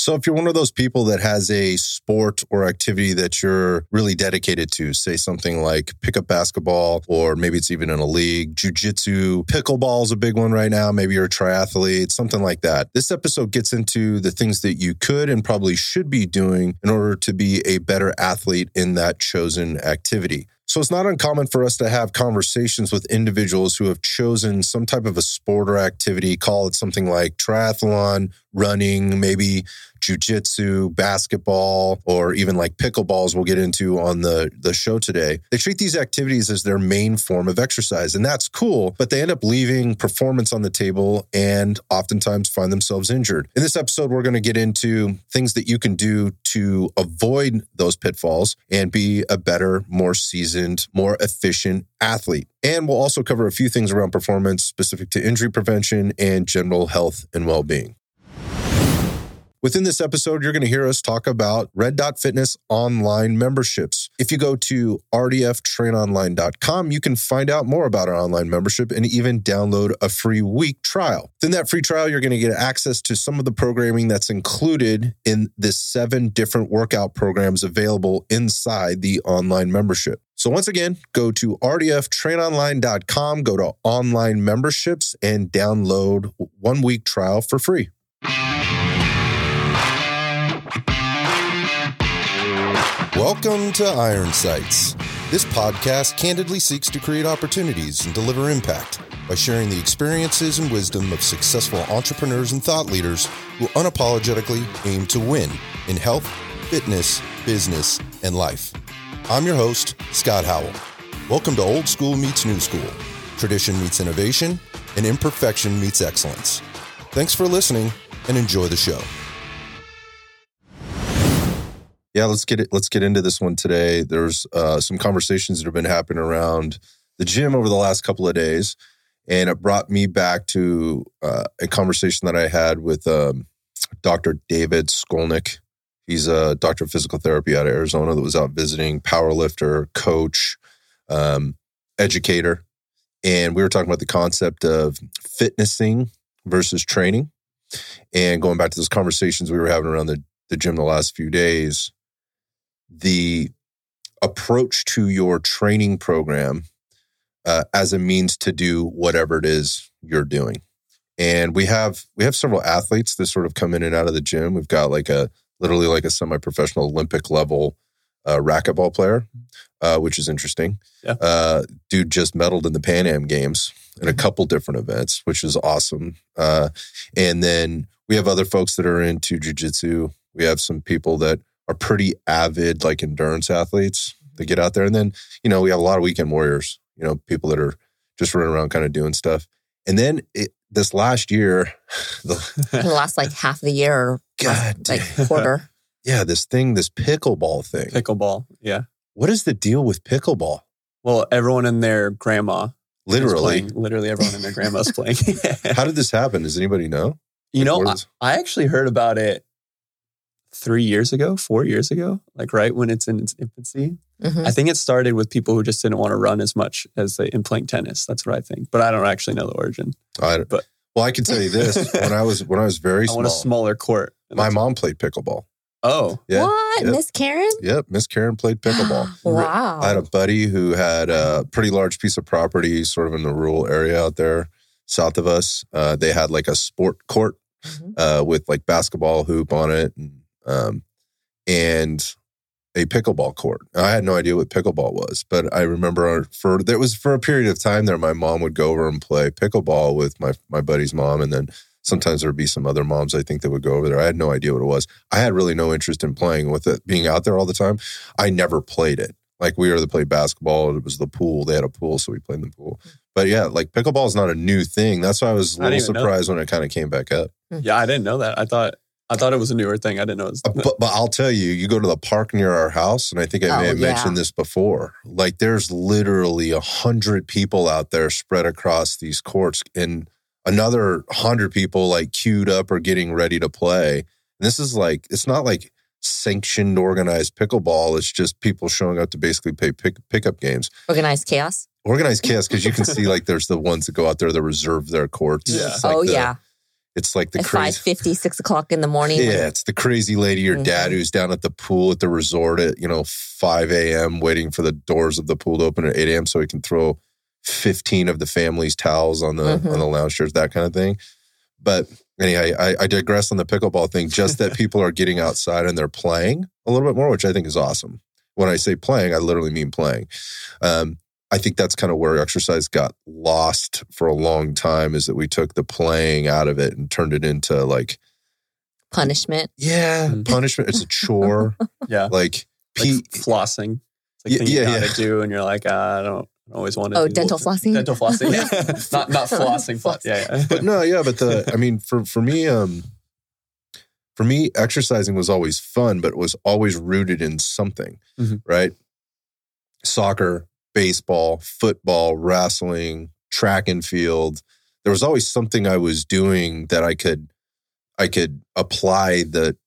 So, if you're one of those people that has a sport or activity that you're really dedicated to, say something like pickup basketball, or maybe it's even in a league, jujitsu, pickleball is a big one right now. Maybe you're a triathlete, something like that. This episode gets into the things that you could and probably should be doing in order to be a better athlete in that chosen activity. So it's not uncommon for us to have conversations with individuals who have chosen some type of a sport or activity, call it something like triathlon, running, maybe jujitsu, basketball, or even like pickleballs we'll get into on the, the show today. They treat these activities as their main form of exercise, and that's cool, but they end up leaving performance on the table and oftentimes find themselves injured. In this episode, we're going to get into things that you can do to avoid those pitfalls and be a better, more seasoned, more efficient athlete. And we'll also cover a few things around performance specific to injury prevention and general health and well being. Within this episode, you're going to hear us talk about Red Dot Fitness online memberships. If you go to rdftrainonline.com, you can find out more about our online membership and even download a free week trial. Within that free trial, you're going to get access to some of the programming that's included in the seven different workout programs available inside the online membership. So once again, go to rdftrainonline.com, go to online memberships and download one week trial for free. Welcome to Iron Sights. This podcast candidly seeks to create opportunities and deliver impact by sharing the experiences and wisdom of successful entrepreneurs and thought leaders who unapologetically aim to win in health, fitness, business, and life. I'm your host, Scott Howell. Welcome to Old School Meets New School, tradition meets innovation, and imperfection meets excellence. Thanks for listening and enjoy the show. Yeah, let's get it. Let's get into this one today. There's uh, some conversations that have been happening around the gym over the last couple of days, and it brought me back to uh, a conversation that I had with um, Dr. David Skolnick. He's a doctor of physical therapy out of Arizona that was out visiting, powerlifter, coach, um, educator, and we were talking about the concept of fitnessing versus training, and going back to those conversations we were having around the the gym the last few days the approach to your training program uh, as a means to do whatever it is you're doing. And we have we have several athletes that sort of come in and out of the gym. We've got like a literally like a semi-professional Olympic level uh, racquetball player, uh, which is interesting. Yeah. Uh, dude just medaled in the Pan Am Games in a couple different events, which is awesome. Uh, and then we have other folks that are into jujitsu. We have some people that are pretty avid like endurance athletes that get out there. And then, you know, we have a lot of weekend warriors, you know, people that are just running around kind of doing stuff. And then it, this last year, the, the last like half of the year, or God, like quarter. Yeah, this thing, this pickleball thing. Pickleball. Yeah. What is the deal with pickleball? Well, everyone and their grandma. Literally. Literally everyone and their grandma's playing. How did this happen? Does anybody know? you know, I, I actually heard about it three years ago, four years ago, like right when it's in its infancy. Mhm. I think it started with people who just didn't want to run as much as they in playing tennis. That's what I think. But I don't actually know the origin. I, But- well, I can tell you this: when I was when I was very I want a small, smaller court. My mom played pickleball. Oh, Yeah, What? Yep. Miss Karen? Yep, Miss Karen played pickleball. wow. I had a buddy who had a pretty large piece of property, sort of in the rural area out there south of us. Uh, they had like a sport court Mhm. uh, with like basketball hoop on it, and, um, and a pickleball court. I had no idea what pickleball was, but I remember for there was for a period of time there, my mom would go over and play pickleball with my my buddy's mom, and then sometimes there would be some other moms I think that would go over there. I had no idea what it was. I had really no interest in playing with it, being out there all the time. I never played it. Like we were either played basketball, it was the pool. They had a pool, so we played in the pool. But yeah, like pickleball is not a new thing. That's why I was a little didn't even know surprised when it kind of came back up. yeah. I didn't know that. I thought I thought it was a newer thing. I didn't know it was. Uh, But, but I'll tell you, you go to the park near our house, and I think I may Oh, have yeah. mentioned this before. Like, there's literally a hundred people out there spread across these courts, and another hundred people like queued up or getting ready to play. And this is like, it's not like sanctioned, organized pickleball. It's just people showing up to basically play pick, pickup games. Organized chaos. Organized chaos because you can see like there's the ones that go out there that reserve their courts. Yeah. It's like oh, the- yeah. It's like the crazy 5.50, 6 o'clock in the morning. when- yeah, it's the crazy lady, your dad, Mhm. who's down at the pool at the resort at you know five a.m. waiting for the doors of the pool to open at eight a.m. so he can throw fifteen of the family's towels on the Mhm. on the lounge chairs, that kind of thing. But anyway, I, I digress on the pickleball thing. Just that people are getting outside and they're playing a little bit more, which I think is awesome. When I say playing, I literally mean playing. Um, I think that's kind of where exercise got lost for a long time. Is that we took the playing out of it and turned it into like Punishment. yeah, Mm. punishment. It's a chore. Yeah. like Like P. flossing. It's like Yeah, thing you yeah, gotta yeah. do, and you're like, uh, I don't, always want to. Oh, do dental the- flossing? Dental flossing. Yeah. not not flossing. Floss. Yeah. yeah. But no, yeah, but the I mean, for for me, um, for me, exercising was always fun, but it was always rooted in something, Mhm. right? Soccer, baseball, football, wrestling, track and field. There was always something I was doing that I could I could apply the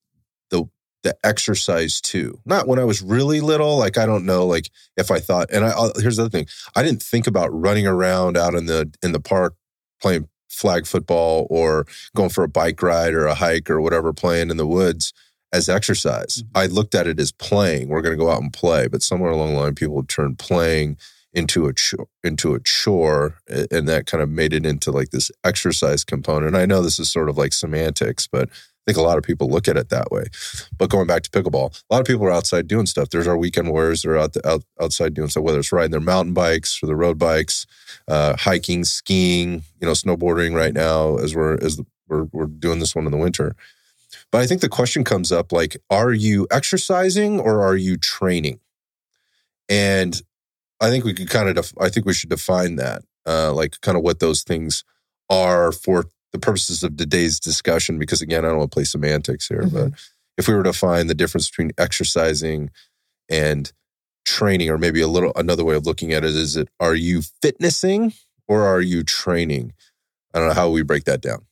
the the exercise to. Not when I was really little, like I don't know, like if I thought. And I I'll, here's the other thing: I didn't think about running around out in the in the park playing flag football or going for a bike ride or a hike or whatever, playing in the woods as exercise. Mhm. I looked at it as playing. We're going to go out and play, but somewhere along the line, people have turned playing into a chore, into a chore, and that kind of made it into like this exercise component. I know this is sort of like semantics, but I think a lot of people look at it that way. But going back to pickleball, a lot of people are outside doing stuff. There's our weekend warriors that are out, out outside doing stuff, whether it's riding their mountain bikes or the road bikes, uh, hiking, skiing, you know, snowboarding right now as we're as we're we're doing this one in the winter. But I think the question comes up like, are you exercising or are you training? And I think we could kind of, def- I think we should define that, uh, like kind of what those things are for the purposes of today's discussion. Because again, I don't want to play semantics here, but if we were to find the difference between exercising and training, or maybe a little another way of looking at it is it are you fitnessing or are you training? I don't know how we break that down.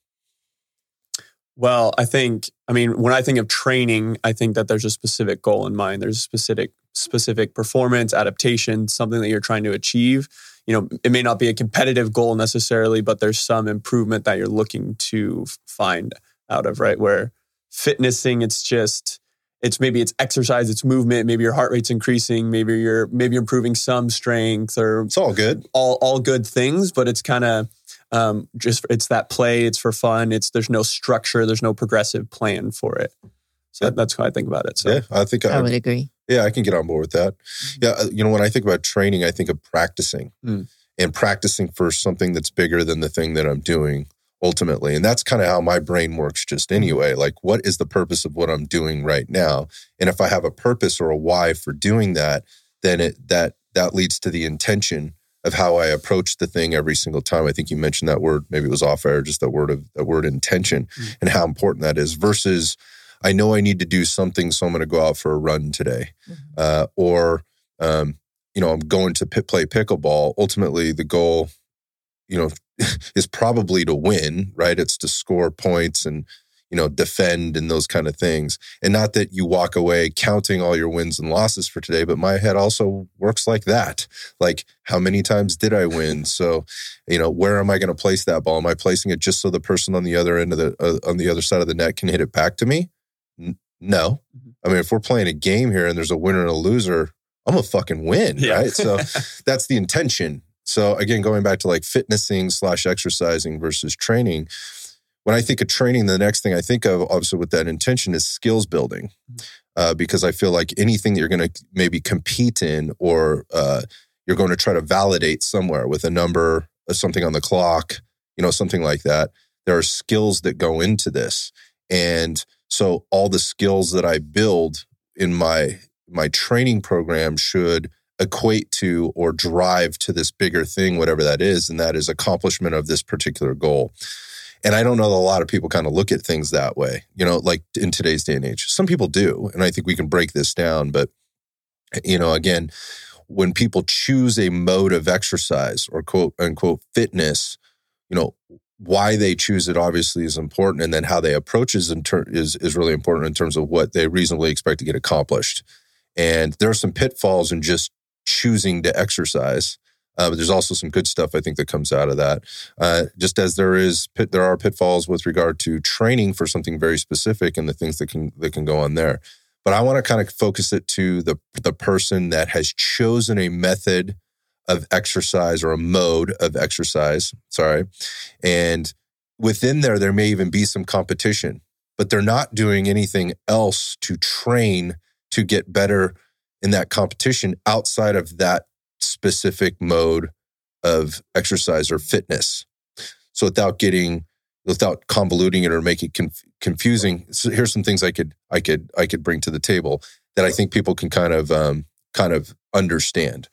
Well, I think, I mean, when I think of training, I think that there's a specific goal in mind. There's a specific, specific performance, adaptation, something that you're trying to achieve. You know, it may not be a competitive goal necessarily, but there's some improvement that you're looking to find out of, right? Where fitnessing, it's just, it's maybe it's exercise, it's movement, maybe your heart rate's increasing, maybe you're maybe you're improving some strength or It's all good. all all good things, but it's kind of um, just it's that play. It's for fun. It's there's no structure. There's no progressive plan for it. So that, that's how I think about it. So Yeah, I think I I, would agree. Yeah, I can get on board with that. Yeah, uh, you know, when I think about training, I think of practicing Mm. and practicing for something that's bigger than the thing that I'm doing ultimately. And that's kind of how my brain works just anyway. Like, what is the purpose of what I'm doing right now? And if I have a purpose or a why for doing that, then it that that leads to the intention of how I approach the thing every single time. I think you mentioned that word, maybe it was off air, just that word of that word intention Mm. and how important that is versus I know I need to do something, so I'm going to go out for a run today uh, or um, you know I'm going to pit play pickleball. Ultimately, the goal, you know, is probably to win. Right? It's to score points and you know defend and those kind of things. And not that you walk away counting all your wins and losses for today, but my head also works like that. Like how many times did I win? So you know where am I going to place that ball? Am I placing it just so the person on the other end of the uh, on the other side of the net can hit it back to me? N- no. Mhm. I mean, if we're playing a game here and there's a winner and a loser, I'm gonna fucking win, Yeah. right? So that's the intention. So again, going back to like fitnessing slash exercising versus training. When I think of training, the next thing I think of, obviously, with that intention is skills building, uh, because I feel like anything that you're going to maybe compete in, or uh, you're going to try to validate somewhere with a number, or something on the clock, you know, something like that. There are skills that go into this, and so all the skills that I build in my my training program should equate to or drive to this bigger thing, whatever that is, and that is accomplishment of this particular goal. And I don't know that a lot of people kind of look at things that way, you know, like in today's day and age. Some people do, and I think we can break this down. But you know, again, when people choose a mode of exercise or quote unquote fitness, you know, why they choose it obviously is important, and then how they approach is in ter- is is really important in terms of what they reasonably expect to get accomplished. And there are some pitfalls in just choosing to exercise. Uh, but there's also some good stuff I think that comes out of that. Uh, just as there is pit, there are pitfalls with regard to training for something very specific and the things that can that can go on there. But I want to kind of focus it to the the person that has chosen a method of exercise or a mode of exercise. Sorry, and within there there may even be some competition, but they're not doing anything else to train to get better in that competition outside of that specific mode of exercise or fitness. So without getting without convoluting it or making it conf- confusing, so here's some things I could I could I could bring to the table that I think people can kind of um, kind of understand.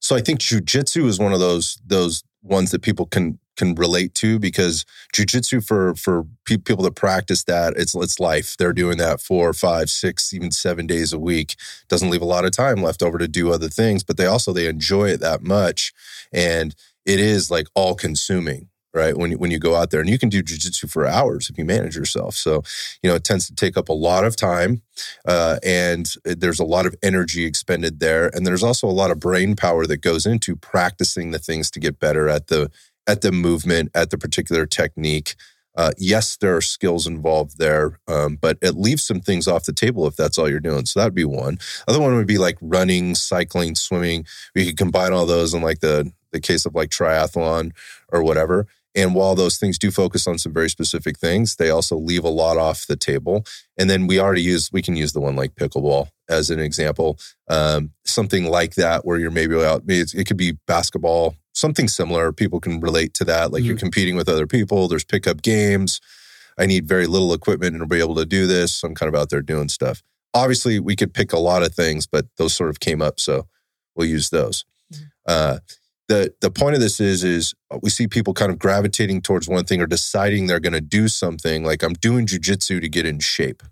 So I think jujitsu is one of those those ones that people can can relate to because jujitsu for for pe- people that practice that it's it's life. They're doing that four, five, six, even seven days a week. Doesn't leave a lot of time left over to do other things, but they also they enjoy it that much, and it is like all consuming. Right when you, when you go out there and you can do jujitsu for hours if you manage yourself. So, you know, it tends to take up a lot of time, uh, and there's a lot of energy expended there, and there's also a lot of brain power that goes into practicing the things to get better at the at the movement, at the particular technique. Uh, yes, there are skills involved there, um, but it leaves some things off the table if that's all you're doing. So that'd be one. Other one would be like running, cycling, swimming. We could combine all those in like the the case of like triathlon or whatever. And while those things do focus on some very specific things, they also leave a lot off the table. And then we already use, we can use the one like pickleball as an example. Um, something like that where you're maybe out, it could be basketball, something similar. People can relate to that. Like mm-hmm. you're competing with other people, there's pickup games. I need very little equipment and be able to do this. I'm kind of out there doing stuff. Obviously, we could pick a lot of things, but those sort of came up. So we'll use those. Mm-hmm. Uh, the the point of this is is we see people kind of gravitating towards one thing or deciding they're going to do something like I'm doing jujitsu to get in shape,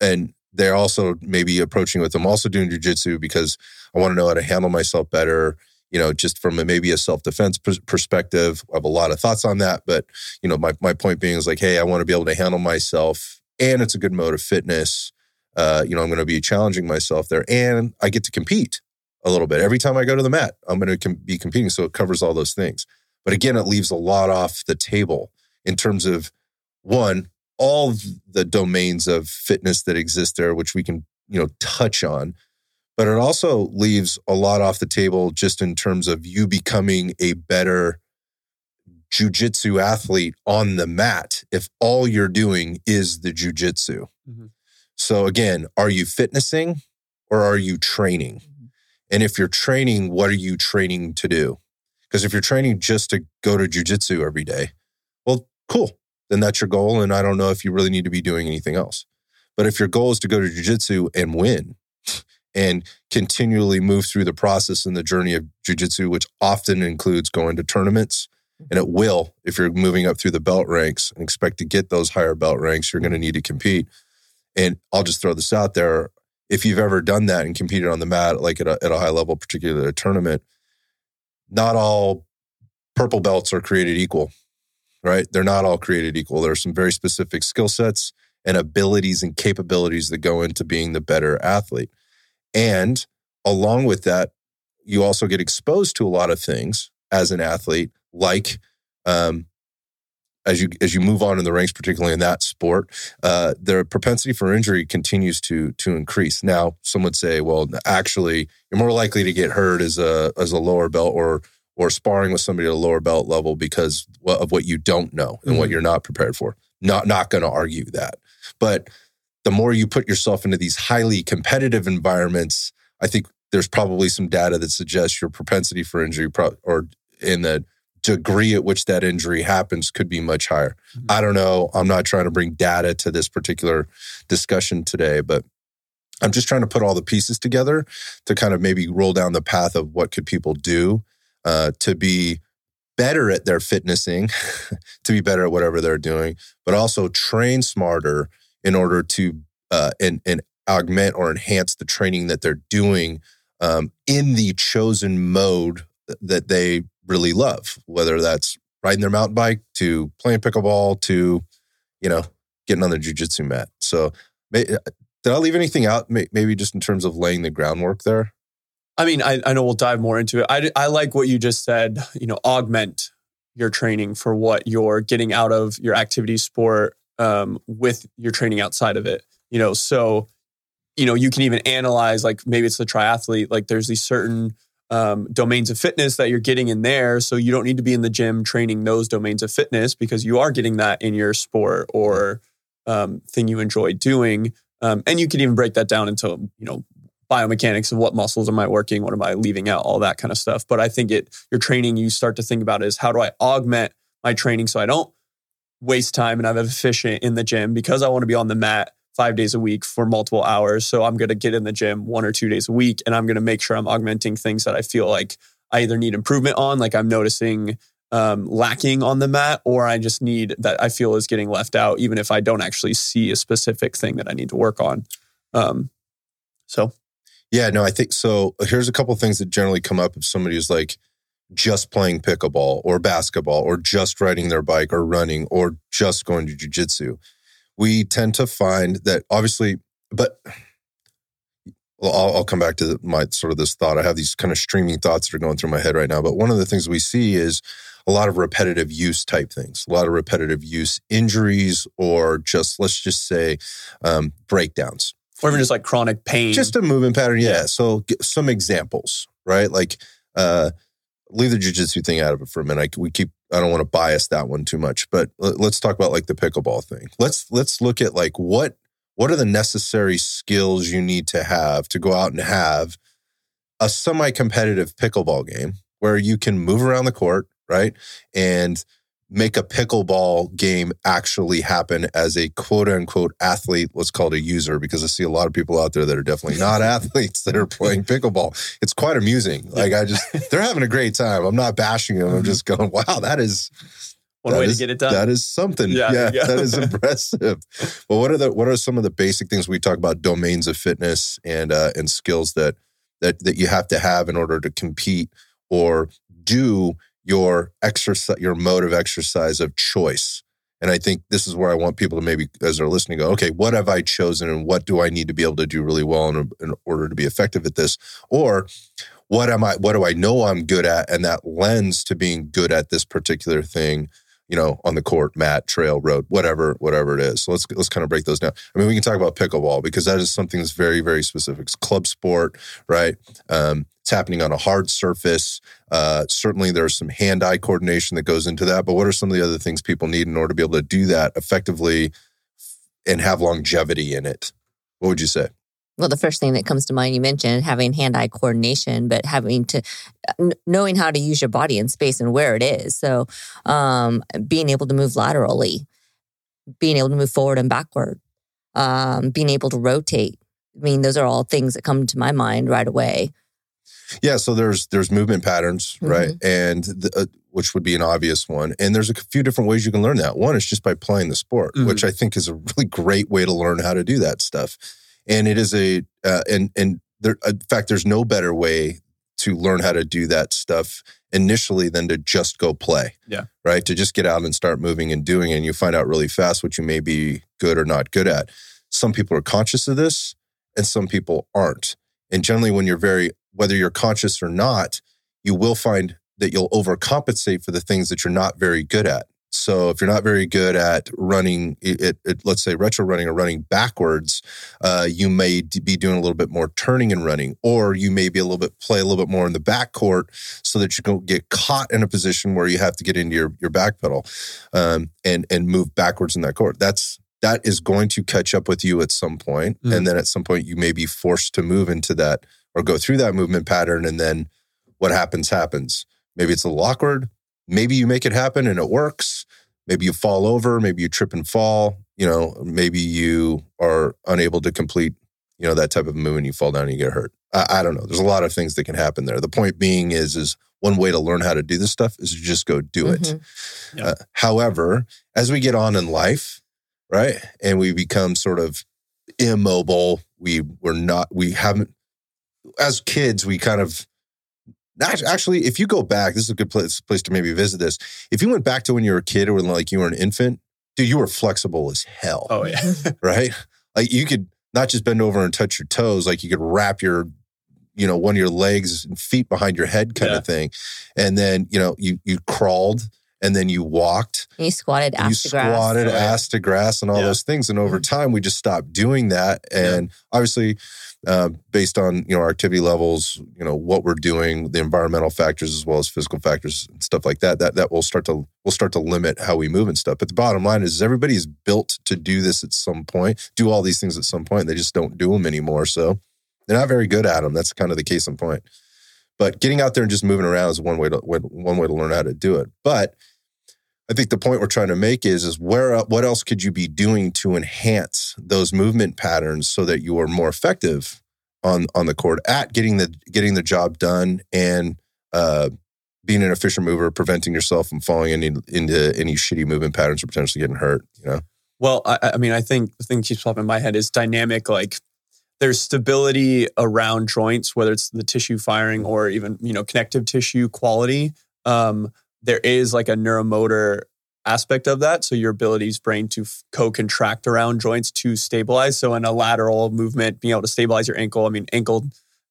and they're also maybe approaching with I'm also doing jujitsu because I want to know how to handle myself better you know, just from a, maybe a self defense perspective. I have a lot of thoughts on that, but you know, my my point being is like, hey, I want to be able to handle myself, and it's a good mode of fitness. Uh, you know, I'm going to be challenging myself there, and I get to compete a little bit every time I go to the mat. I'm going to com- be competing, so it covers all those things. But again, it leaves a lot off the table in terms of one, all the domains of fitness that exist there, which we can you know touch on but it also leaves a lot off the table just in terms of you becoming a better jujitsu athlete on the mat if all you're doing is the jujitsu. Mm-hmm. So again, are you fitnessing or are you training? And if you're training, what are you training to do? Because if you're training just to go to jujitsu every day, well, cool. Then that's your goal. And I don't know if you really need to be doing anything else. But if your goal is to go to jujitsu and win, and continually move through the process and the journey of jujitsu, which often includes going to tournaments. And it will, if you're moving up through the belt ranks and expect to get those higher belt ranks, you're going to need to compete. And I'll just throw this out there. If you've ever done that and competed on the mat, like at a, at a high level, particularly a tournament, not all purple belts are created equal, right? They're not all created equal. There are some very specific skill sets and abilities and capabilities that go into being the better athlete. And along with that, you also get exposed to a lot of things as an athlete, like um, as you as you move on in the ranks, particularly in that sport, uh, their propensity for injury continues to to increase. Now, some would say, well, actually, you're more likely to get hurt as a as a lower belt or or sparring with somebody at a lower belt level because of what you don't know and mm-hmm. what you're not prepared for. Not not going to argue that, but the more you put yourself into these highly competitive environments, I think there's probably some data that suggests your propensity for injury pro- or in the degree at which that injury happens could be much higher. Mm-hmm. I don't know. I'm not trying to bring data to this particular discussion today, but I'm just trying to put all the pieces together to kind of maybe roll down the path of what could people do uh, to be better at their fitnessing, to be better at whatever they're doing, but also train smarter in order to uh, and, and augment or enhance the training that they're doing um, in the chosen mode that they really love, whether that's riding their mountain bike to playing pickleball to, you know, getting on the jujitsu mat. So, uh, did I leave anything out? Maybe just in terms of laying the groundwork there. I mean, I, I know we'll dive more into it. I, I like what you just said, you know, augment your training for what you're getting out of your activity sport um, with your training outside of it. You know, so, you know, you can even analyze, like maybe it's the triathlete, like there's these certain um, domains of fitness that you're getting in there. So you don't need to be in the gym training those domains of fitness because you are getting that in your sport or um, thing you enjoy doing. Um, and you can even break that down into, you know, biomechanics of what muscles am I working, what am I leaving out, all that kind of stuff. But I think it your training you start to think about is how do I augment my training so I don't waste time and I'm efficient in the gym because I want to be on the mat five days a week for multiple hours. So I'm going to get in the gym one or two days a week and I'm going to make sure I'm augmenting things that I feel like I either need improvement on, like I'm noticing um, lacking on the mat, or I just need that I feel is getting left out, even if I don't actually see a specific thing that I need to work on. Um, so Yeah, no, I think so. Here's a couple things that generally come up if somebody is like just playing pickleball or basketball or just riding their bike or running or just going to jujitsu. We tend to find that obviously, but well, I'll, I'll come back to my sort of this thought. I have these kind of streaming thoughts that are going through my head right now. But one of the things we see is a lot of repetitive use type things, a lot of repetitive use injuries, or just let's just say um, breakdowns or even just like chronic pain. just a movement pattern yeah, Yeah. so some examples right like uh leave the jujitsu thing out of it for a minute I, we keep i don't want to bias that one too much but let- let's talk about like the pickleball thing. Let's let's look at like what what are the necessary skills you need to have to go out and have a semi-competitive pickleball game where you can move around the court right? And make a pickleball game actually happen as a quote unquote athlete. Let's call it a user because I see a lot of people out there that are definitely not athletes that are playing pickleball. It's quite amusing. Like I just, they're having a great time. I'm not bashing them. I'm just going, wow, that is one that way is- to get it done. That is something. Yeah, Yeah, yeah. that is impressive. But what are the what are some of the basic things we talk about domains of fitness and uh, and skills that that that you have to have in order to compete or do your exercise your mode of exercise of choice. And I think this is where I want people to maybe, as they're listening, go, okay, what have I chosen and what do I need to be able to do really well in, in order to be effective at this? Or what am I, what do I know I'm good at? And that lends to being good at this particular thing you know, on the court, mat, trail, road, whatever, whatever it is. So let's let's kind of break those down. I mean, we can talk about pickleball because that is something that's very, very specific. It's club sport, right? Um, it's happening on a hard surface. Uh, certainly, there's some hand-eye coordination that goes into that. But what are some of the other things people need in order to be able to do that effectively and have longevity in it? What would you say? Well, the first thing that comes to mind, you mentioned having hand eye coordination, but having to kn- knowing how to use your body in space and where it is. So, um, being able to move laterally, being able to move forward and backward, um, being able to rotate. I mean, those are all things that come to my mind right away. Yeah, so there's there's movement patterns, right, and the, uh, which would be an obvious one. And there's a few different ways you can learn that. One is just by playing the sport, Mhm. which I think is a really great way to learn how to do that stuff. And it is a uh, and and there, in fact, there's no better way to learn how to do that stuff initially than to just go play. Yeah. right. To just get out and start moving and doing, it, and you find out really fast what you may be good or not good at. Some people are conscious of this, and some people aren't. And generally, when you're very, whether you're conscious or not, you will find that you'll overcompensate for the things that you're not very good at. So if you're not very good at running, it, it, let's say retro running or running backwards, uh, you may be doing a little bit more turning and running, or you may be a little bit play a little bit more in the back court so that you don't get caught in a position where you have to get into your your back pedal um, and and move backwards in that court. That's that is going to catch up with you at some point, Mhm. and then at some point you may be forced to move into that or go through that movement pattern, and then what happens happens. Maybe it's a little awkward. Maybe you make it happen and it works. Maybe you fall over. Maybe you trip and fall. You know, maybe you are unable to complete, you know, that type of move and you fall down and you get hurt. I, I don't know. There's a lot of things that can happen there. The point being is, is one way to learn how to do this stuff is to just go do it. Mhm. Yeah. Uh, however, as we get on in life, right, and we become sort of immobile, we we're not, we haven't. As kids, we kind of Actually, if you go back, this is a good place, place to maybe visit this. If you went back to when you were a kid or when like you were an infant, dude, you were flexible as hell, oh yeah. right? Like you could not just bend over and touch your toes, like you could wrap your you know, one of your legs and feet behind your head kind Yeah. of thing. And then, you know, you you crawled and then you walked And you squatted and you ass to grass. squatted ass to grass and all Yeah. those things. And over time, we just stopped doing that. And obviously, uh, based on you know our activity levels, you know what we're doing, the environmental factors as well as physical factors and stuff like that, that that will start to will start to limit how we move and stuff. But the bottom line is, everybody is built to do this at some point, do all these things at some point. They just don't do them anymore. So they're not very good at them. That's kind of the case in point. But getting out there and just moving around is one way to one way to learn how to do it. But I think the point we're trying to make is is where what else could you be doing to enhance those movement patterns so that you are more effective on on the court at getting the getting the job done and uh, being an efficient mover, preventing yourself from falling into, into any shitty movement patterns or potentially getting hurt. You know, Well, I, I mean, I think the thing keeps popping in my head is dynamic. Like there's stability around joints, whether it's the tissue firing or even you know connective tissue quality. Um, there is like a neuromotor aspect of that. So your ability's brain to co-contract around joints to stabilize. So in a lateral movement, being able to stabilize your ankle. I mean, ankle,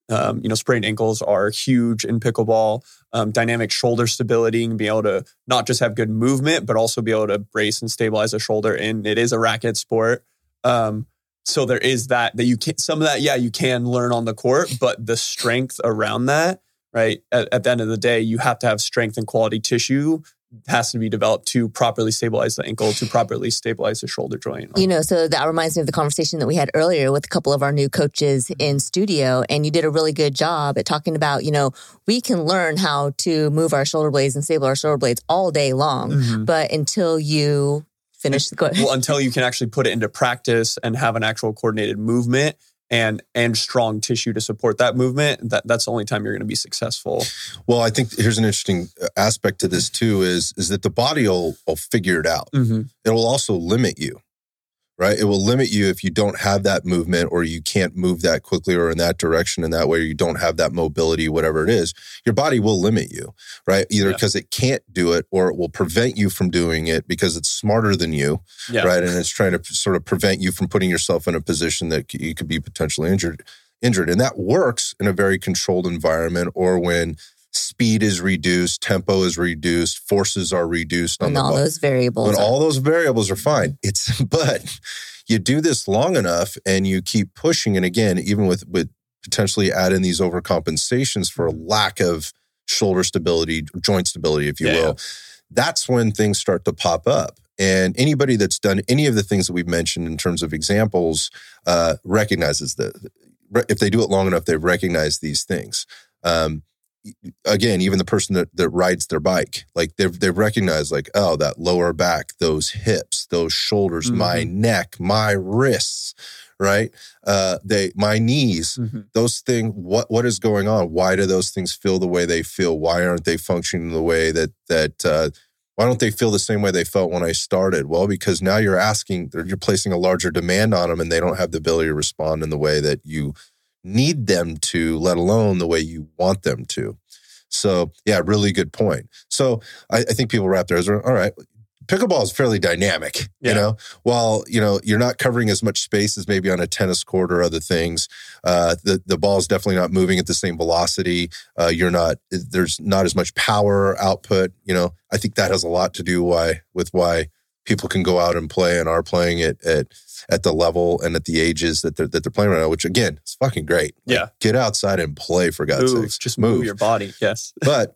um, you know, sprained ankles are huge in pickleball. Um, dynamic shoulder stability and being able to not just have good movement, but also be able to brace and stabilize a shoulder. And it is a racket sport. Um, so there is that that you can some of that, yeah, you can learn on the court, but the strength around that, right? At, at the end of the day, you have to have strength and quality tissue has to be developed to properly stabilize the ankle, to properly stabilize the shoulder joint. You know, so that reminds me of the conversation that we had earlier with a couple of our new coaches in studio. And you did a really good job at talking about, you know, we can learn how to move our shoulder blades and stable our shoulder blades all day long. Mhm. But until you finish the well, until you can actually put it into practice and have an actual coordinated movement and and strong tissue to support that movement, that that's the only time you're going to be successful. well, I think here's an interesting uh, aspect to this too is is that the body will will figure it out. Mm-hmm. it will also limit you right it will limit you if you don't have that movement or you can't move that quickly or in that direction in that way or you don't have that mobility whatever it is your body will limit you right either Yeah. because it can't do it or it will prevent you from doing it because it's smarter than you Yeah. right and it's trying to sort of prevent you from putting yourself in a position that you could be potentially injured injured and that works in a very controlled environment or when speed is reduced tempo is reduced forces are reduced on and the all body those variables. when are- all those variables are fine. It's but you do this long enough and you keep pushing, and again, even with with potentially add in these overcompensations for a lack of shoulder stability, joint stability, if you Yeah, will, that's when things start to pop up. And anybody that's done any of the things that we've mentioned in terms of examples uh, recognizes that if they do it long enough, they recognize these things. Um, again, even the person that, that rides their bike, like they've they've recognized, like, oh, that lower back, those hips, those shoulders, my neck, my wrists, right? Uh, they my knees, Mhm. those things. What what is going on? Why do those things feel the way they feel? Why aren't they functioning the way that that? Uh, why don't they feel the same way they felt when I started? Well, because now you're asking, you're placing a larger demand on them, and they don't have the ability to respond in the way that you need them to, let alone the way you want them to. So, yeah, really good point. So, I, I think people wrap their heads around, all right, pickleball is fairly dynamic, Yeah. you know, while, you know, you're not covering as much space as maybe on a tennis court or other things. Uh, the, the ball is definitely not moving at the same velocity. Uh, you're not, there's not as much power output. You know, I think that has a lot to do why, with why people can go out and play and are playing it at, at the level and at the ages that they're, that they're playing right now, which again, is fucking great. Like, Yeah. Get outside and play for God's Move, sakes. just move. your body. Yes. but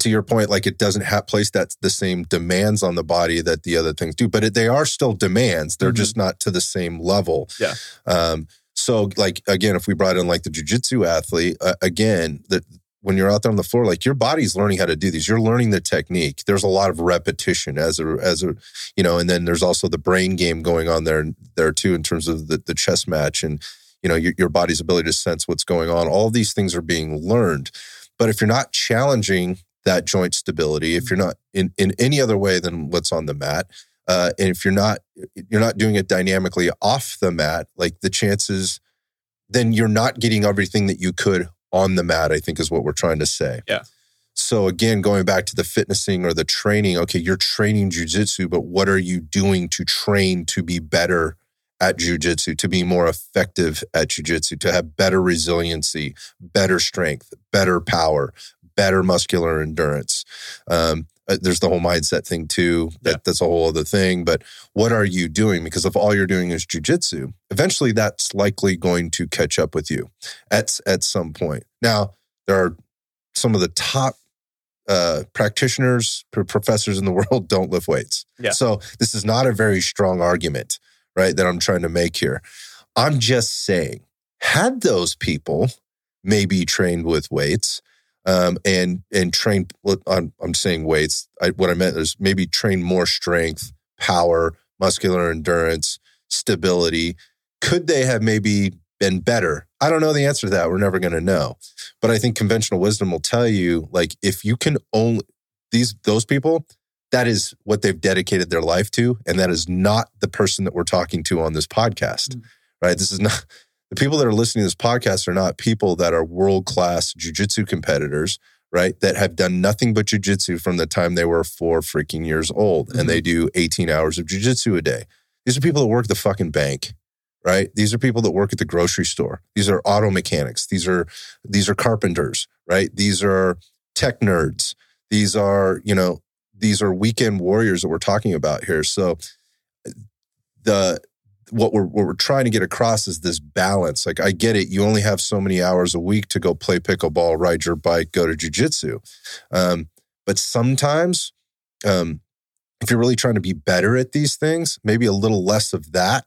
to your point, like it doesn't have place that the same demands on the body that the other things do, but it, they are still demands. They're Mhm. just not to the same level. Yeah. Um, so like again, if we brought in like the jujitsu athlete, uh, again, that when you're out there on the floor, like your body's learning how to do these. You're learning the technique. There's a lot of repetition as a as a you know, and then there's also the brain game going on there there too in terms of the the chess match and you know your, your body's ability to sense what's going on. All these things are being learned. But if you're not challenging that joint stability, if you're not in, in any other way than what's on the mat, uh, and if you're not you're not doing it dynamically off the mat, like the chances, then you're not getting everything that you could on the mat. I think is what we're trying to say. Yeah. So again, going back to the fitnessing or the training, okay, you're training jujitsu, but what are you doing to train to be better at jujitsu, to be more effective at jujitsu, to have better resiliency, better strength, better power, better muscular endurance. Um, uh, there's the whole mindset thing too. That yeah. that's a whole other thing. But what are you doing? Because if all you're doing is jujitsu, eventually that's likely going to catch up with you at at some point. Now there are some of the top uh, practitioners, professors in the world don't lift weights. Yeah. So this is not a very strong argument, right? That I'm trying to make here. I'm just saying, had those people maybe trained with weights, um, and and train. I'm, I'm saying weights. I, what I meant is maybe train more strength, power, muscular endurance, stability. Could they have maybe been better? I don't know the answer to that. We're never going to know. But I think conventional wisdom will tell you, like, if you can only these those people, that is what they've dedicated their life to, and that is not the person that we're talking to on this podcast. Mm-hmm. Right? This is not the people that are listening to this podcast are not people that are world class jujitsu competitors, right? That have done nothing but jujitsu from the time they were four freaking years old mm-hmm. and they mm-hmm. do 18 hours of jujitsu a day. These are people that work the fucking bank, right? These are people that work at the grocery store. These are auto mechanics. These are these are carpenters, right? These are tech nerds. These are, you know, these are weekend warriors that we're talking about here. So the what we're what we're trying to get across is this balance. Like I get it, you only have so many hours a week to go play pickleball, ride your bike, go to jujitsu. Um, but sometimes, um, if you're really trying to be better at these things, maybe a little less of that,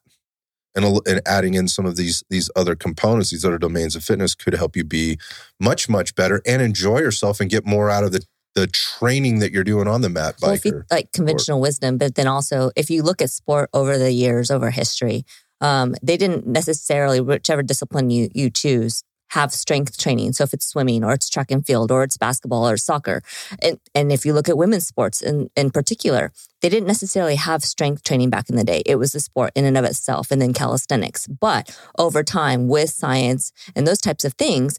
and, a, and adding in some of these these other components, these other domains of fitness, could help you be much much better and enjoy yourself and get more out of the the training that you're doing on the mat well, you, like conventional wisdom but then also if you look at sport over the years over history um, they didn't necessarily whichever discipline you you choose have strength training. So if it's swimming or it's track and field or it's basketball or soccer and, and if you look at women's sports in, in particular they didn't necessarily have strength training back in the day. It was a sport in and of itself and then calisthenics. But over time with science and those types of things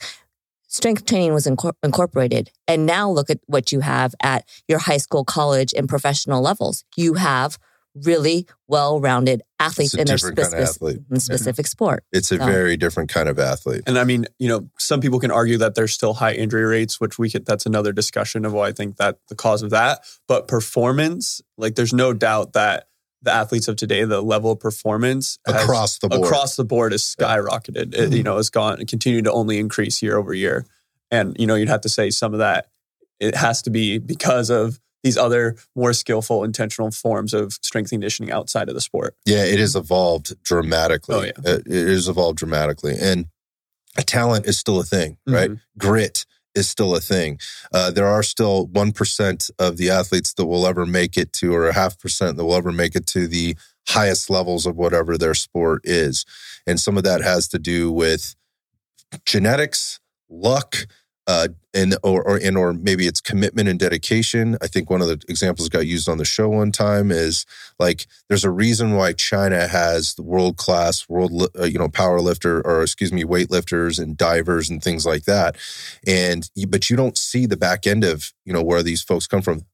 strength training was incorpor- incorporated. And now look at what you have at your high school, college, and professional levels. You have really well-rounded athletes in their specific, kind of specific yeah. sport. It's a so. very different kind of athlete. And I mean, you know, some people can argue that there's still high injury rates, which we could that's another discussion of why I think that the cause of that. But performance, like there's no doubt that the athletes of today, the level of performance has, across the board across the board is skyrocketed. Yeah. It, you know, has gone and continued to only increase year over year. And you know, you'd have to say some of that it has to be because of these other more skillful, intentional forms of strength conditioning outside of the sport. Yeah, it has evolved dramatically. Oh, yeah. It, it has evolved dramatically, and talent is still a thing, right? Mm-hmm. Grit is still a thing. Uh, there are still 1% of the athletes that will ever make it to, or a half percent that will ever make it to the highest levels of whatever their sport is. And some of that has to do with genetics, luck, uh, and or, or and or maybe it's commitment and dedication. I think one of the examples got used on the show one time is like there's a reason why China has the world class world uh, you know power lifter or excuse me weightlifters and divers and things like that, and but you don't see the back end of you know where these folks come from.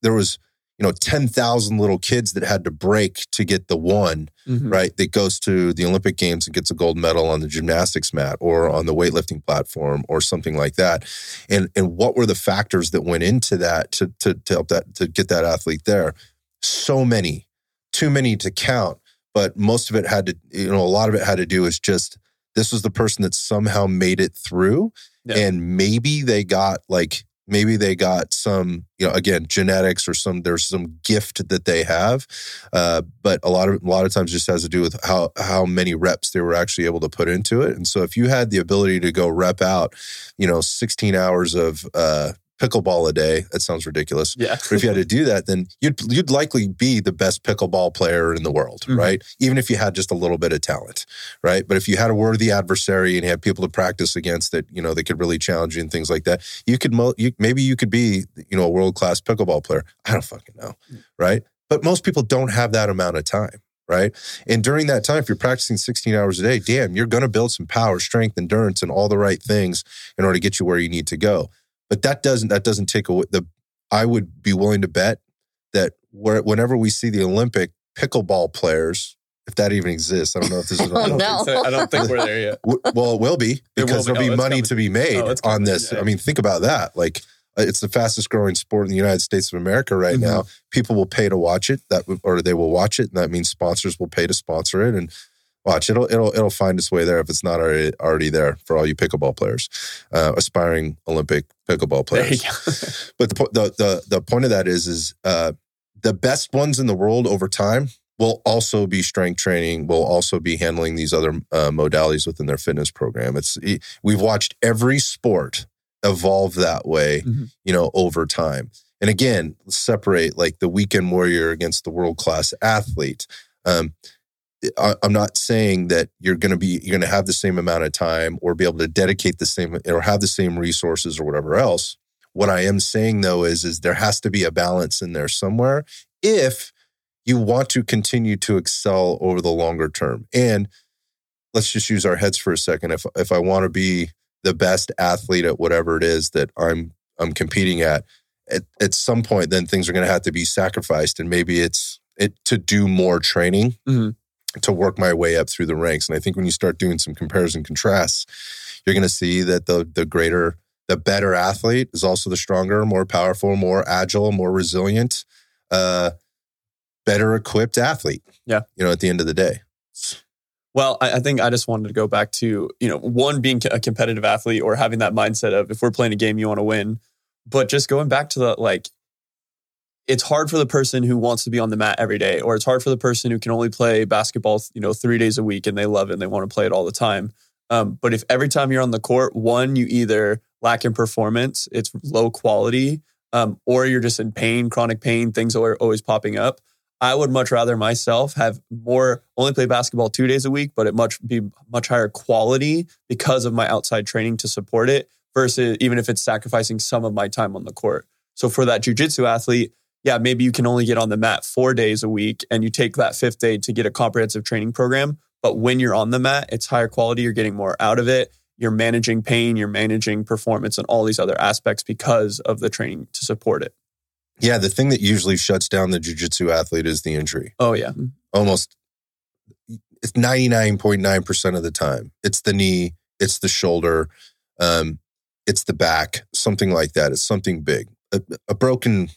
There was you know 10,000 little kids that had to break to get the one mm-hmm. right that goes to the Olympic games and gets a gold medal on the gymnastics mat or on the weightlifting platform or something like that and and what were the factors that went into that to to, to help that to get that athlete there so many too many to count but most of it had to you know a lot of it had to do is just this was the person that somehow made it through yeah. and maybe they got like maybe they got some you know again genetics or some there's some gift that they have uh, but a lot of a lot of times just has to do with how how many reps they were actually able to put into it. And so if you had the ability to go rep out you know 16 hours of uh, pickleball a day. That sounds ridiculous. Yeah. but if you had to do that, then you'd you'd likely be the best pickleball player in the world, mm-hmm. right? Even if you had just a little bit of talent, right? But if you had a worthy adversary and you had people to practice against that, you know, they could really challenge you and things like that, you could mo- you, maybe you could be, you know, a world class pickleball player. I don't fucking know, mm. right? But most people don't have that amount of time right? And during that time, if you're practicing 16 hours a day, damn, you're going to build some power, strength, endurance, and all the right things in order to get you where you need to go. But that doesn't that doesn't take away the. I would be willing to bet that where, whenever we see the Olympic pickleball players, if that even exists. I don't know if this is. Oh, I don't, no. think, so. I don't think we're there yet. Well, it will be will because be. there'll be Oh, it's money coming. to be made Oh, on this. yeah. I mean, think about that. Like, uh, it's the fastest growing sport in the United States of America right Mhm. now. People will pay to watch it. That or they will watch it, and that means sponsors will pay to sponsor it. And watch it'll it'll it'll find its way there if it's not already already there for all you pickleball players, uh, aspiring Olympic pickleball players. But the, the the the point of that is is uh, the best ones in the world over time will also be strength training. Will also be handling these other uh, modalities within their fitness program. It's we've watched every sport evolve that way, Mhm. you know, over time. And again, separate like the weekend warrior against the world class athlete. Um, I, I'm not saying that you're going to be you're going to have the same amount of time or be able to dedicate the same or have the same resources or whatever else. What I am saying though is is there has to be a balance in there somewhere if you want to continue to excel over the longer term. And let's just use our heads for a second. If if I want to be the best athlete at whatever it is that I'm I'm competing at, at, at some point then things are going to have to be sacrificed and maybe it's it to do more training Mhm. To work my way up through the ranks. And I think when you start doing some compares and contrasts, you're going to see that the the greater the better athlete is also the stronger, more powerful, more agile, more resilient, uh, better equipped athlete. Yeah. You know, at the end of the day. Well, I, I think I just wanted to go back to, you know, one being a competitive athlete or having that mindset of if we're playing a game, you want to win. But just going back to the like, it's hard for the person who wants to be on the mat every day, or it's hard for the person who can only play basketball, you know, three days a week and they love it and they want to play it all the time. Um, but if every time you're on the court, one, you either lack in performance, it's low quality, um, or you're just in pain, chronic pain, things are always popping up. I would much rather myself have more only play basketball two days a week, but it much be much higher quality because of my outside training to support it versus even if it's sacrificing some of my time on the court. So for that jujitsu athlete, yeah, maybe you can only get on the mat four days a week and you take that fifth day to get a comprehensive training program. But when you're on the mat, it's higher quality, you're getting more out of it. You're managing pain, you're managing performance and all these other aspects because of the training to support it. Yeah, the thing that usually shuts down the jujitsu athlete is the injury. Oh yeah. Almost it's 99.9% of the time. It's the knee, it's the shoulder, um, it's the back, something like that. It's something big. A, a broken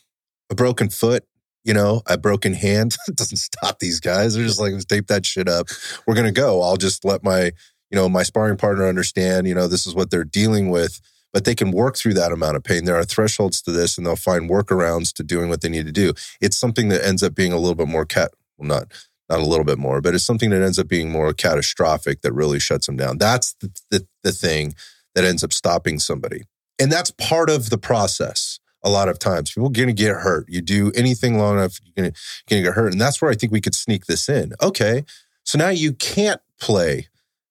a broken foot, you know, a broken hand doesn't stop these guys. They're just like, let's tape that shit up. We're gonna go. I'll just let my, you know, my sparring partner understand, you know, this is what they're dealing with. But they can work through that amount of pain. There are thresholds to this, and they'll find workarounds to doing what they need to do. It's something that ends up being a little bit more cat, well, not not a little bit more, but it's something that ends up being more catastrophic that really shuts them down. That's the, the, the thing that ends up stopping somebody. And that's part of the process. A lot of times people are going to get hurt. You do anything long enough, you're going to get hurt. And that's where I think we could sneak this in. Okay. So now you can't play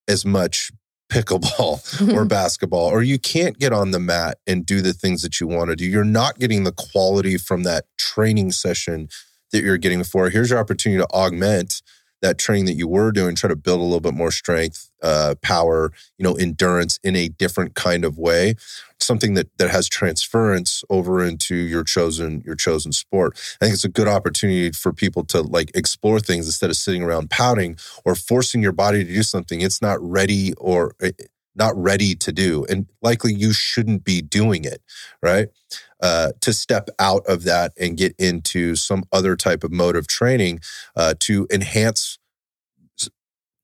as much pickleball or basketball, or you can't get on the mat and do the things that you want to do. You're not getting the quality from that training session that you're getting before. Here's your opportunity to augment that training that you were doing, try to build a little bit more strength, uh, power, you know, endurance in a different kind of way. Something that that has transference over into your chosen your chosen sport. I think it's a good opportunity for people to like explore things instead of sitting around pouting or forcing your body to do something it's not ready or eh, not ready to do, and likely you shouldn't be doing it, right? Uh, to step out of that and get into some other type of mode of training uh, to enhance,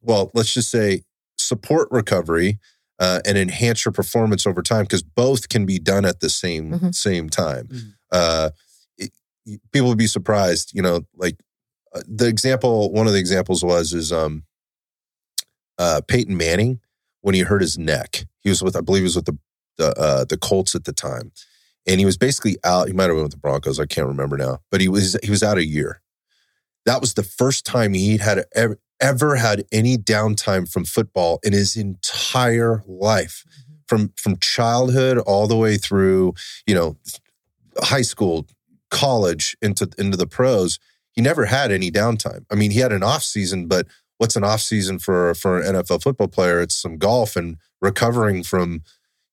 well, let's just say support recovery uh, and enhance your performance over time because both can be done at the same Mhm. same time. Mhm. Uh, it- people would be surprised, you know, like uh, the example. One of the examples was is um, uh, Peyton Manning when he hurt his neck. He was with, I believe, he was with the the uh, the Colts at the time, and he was basically out. He might have been with the Broncos. I can't remember now, but he was he was out a year. That was the first time he'd had ever, ever had any downtime from football in his entire life, from from childhood all the way through, you know, high school, college, into into the pros. He never had any downtime. I mean, he had an off season, but what's an off season for for an NFL football player? It's some golf and recovering from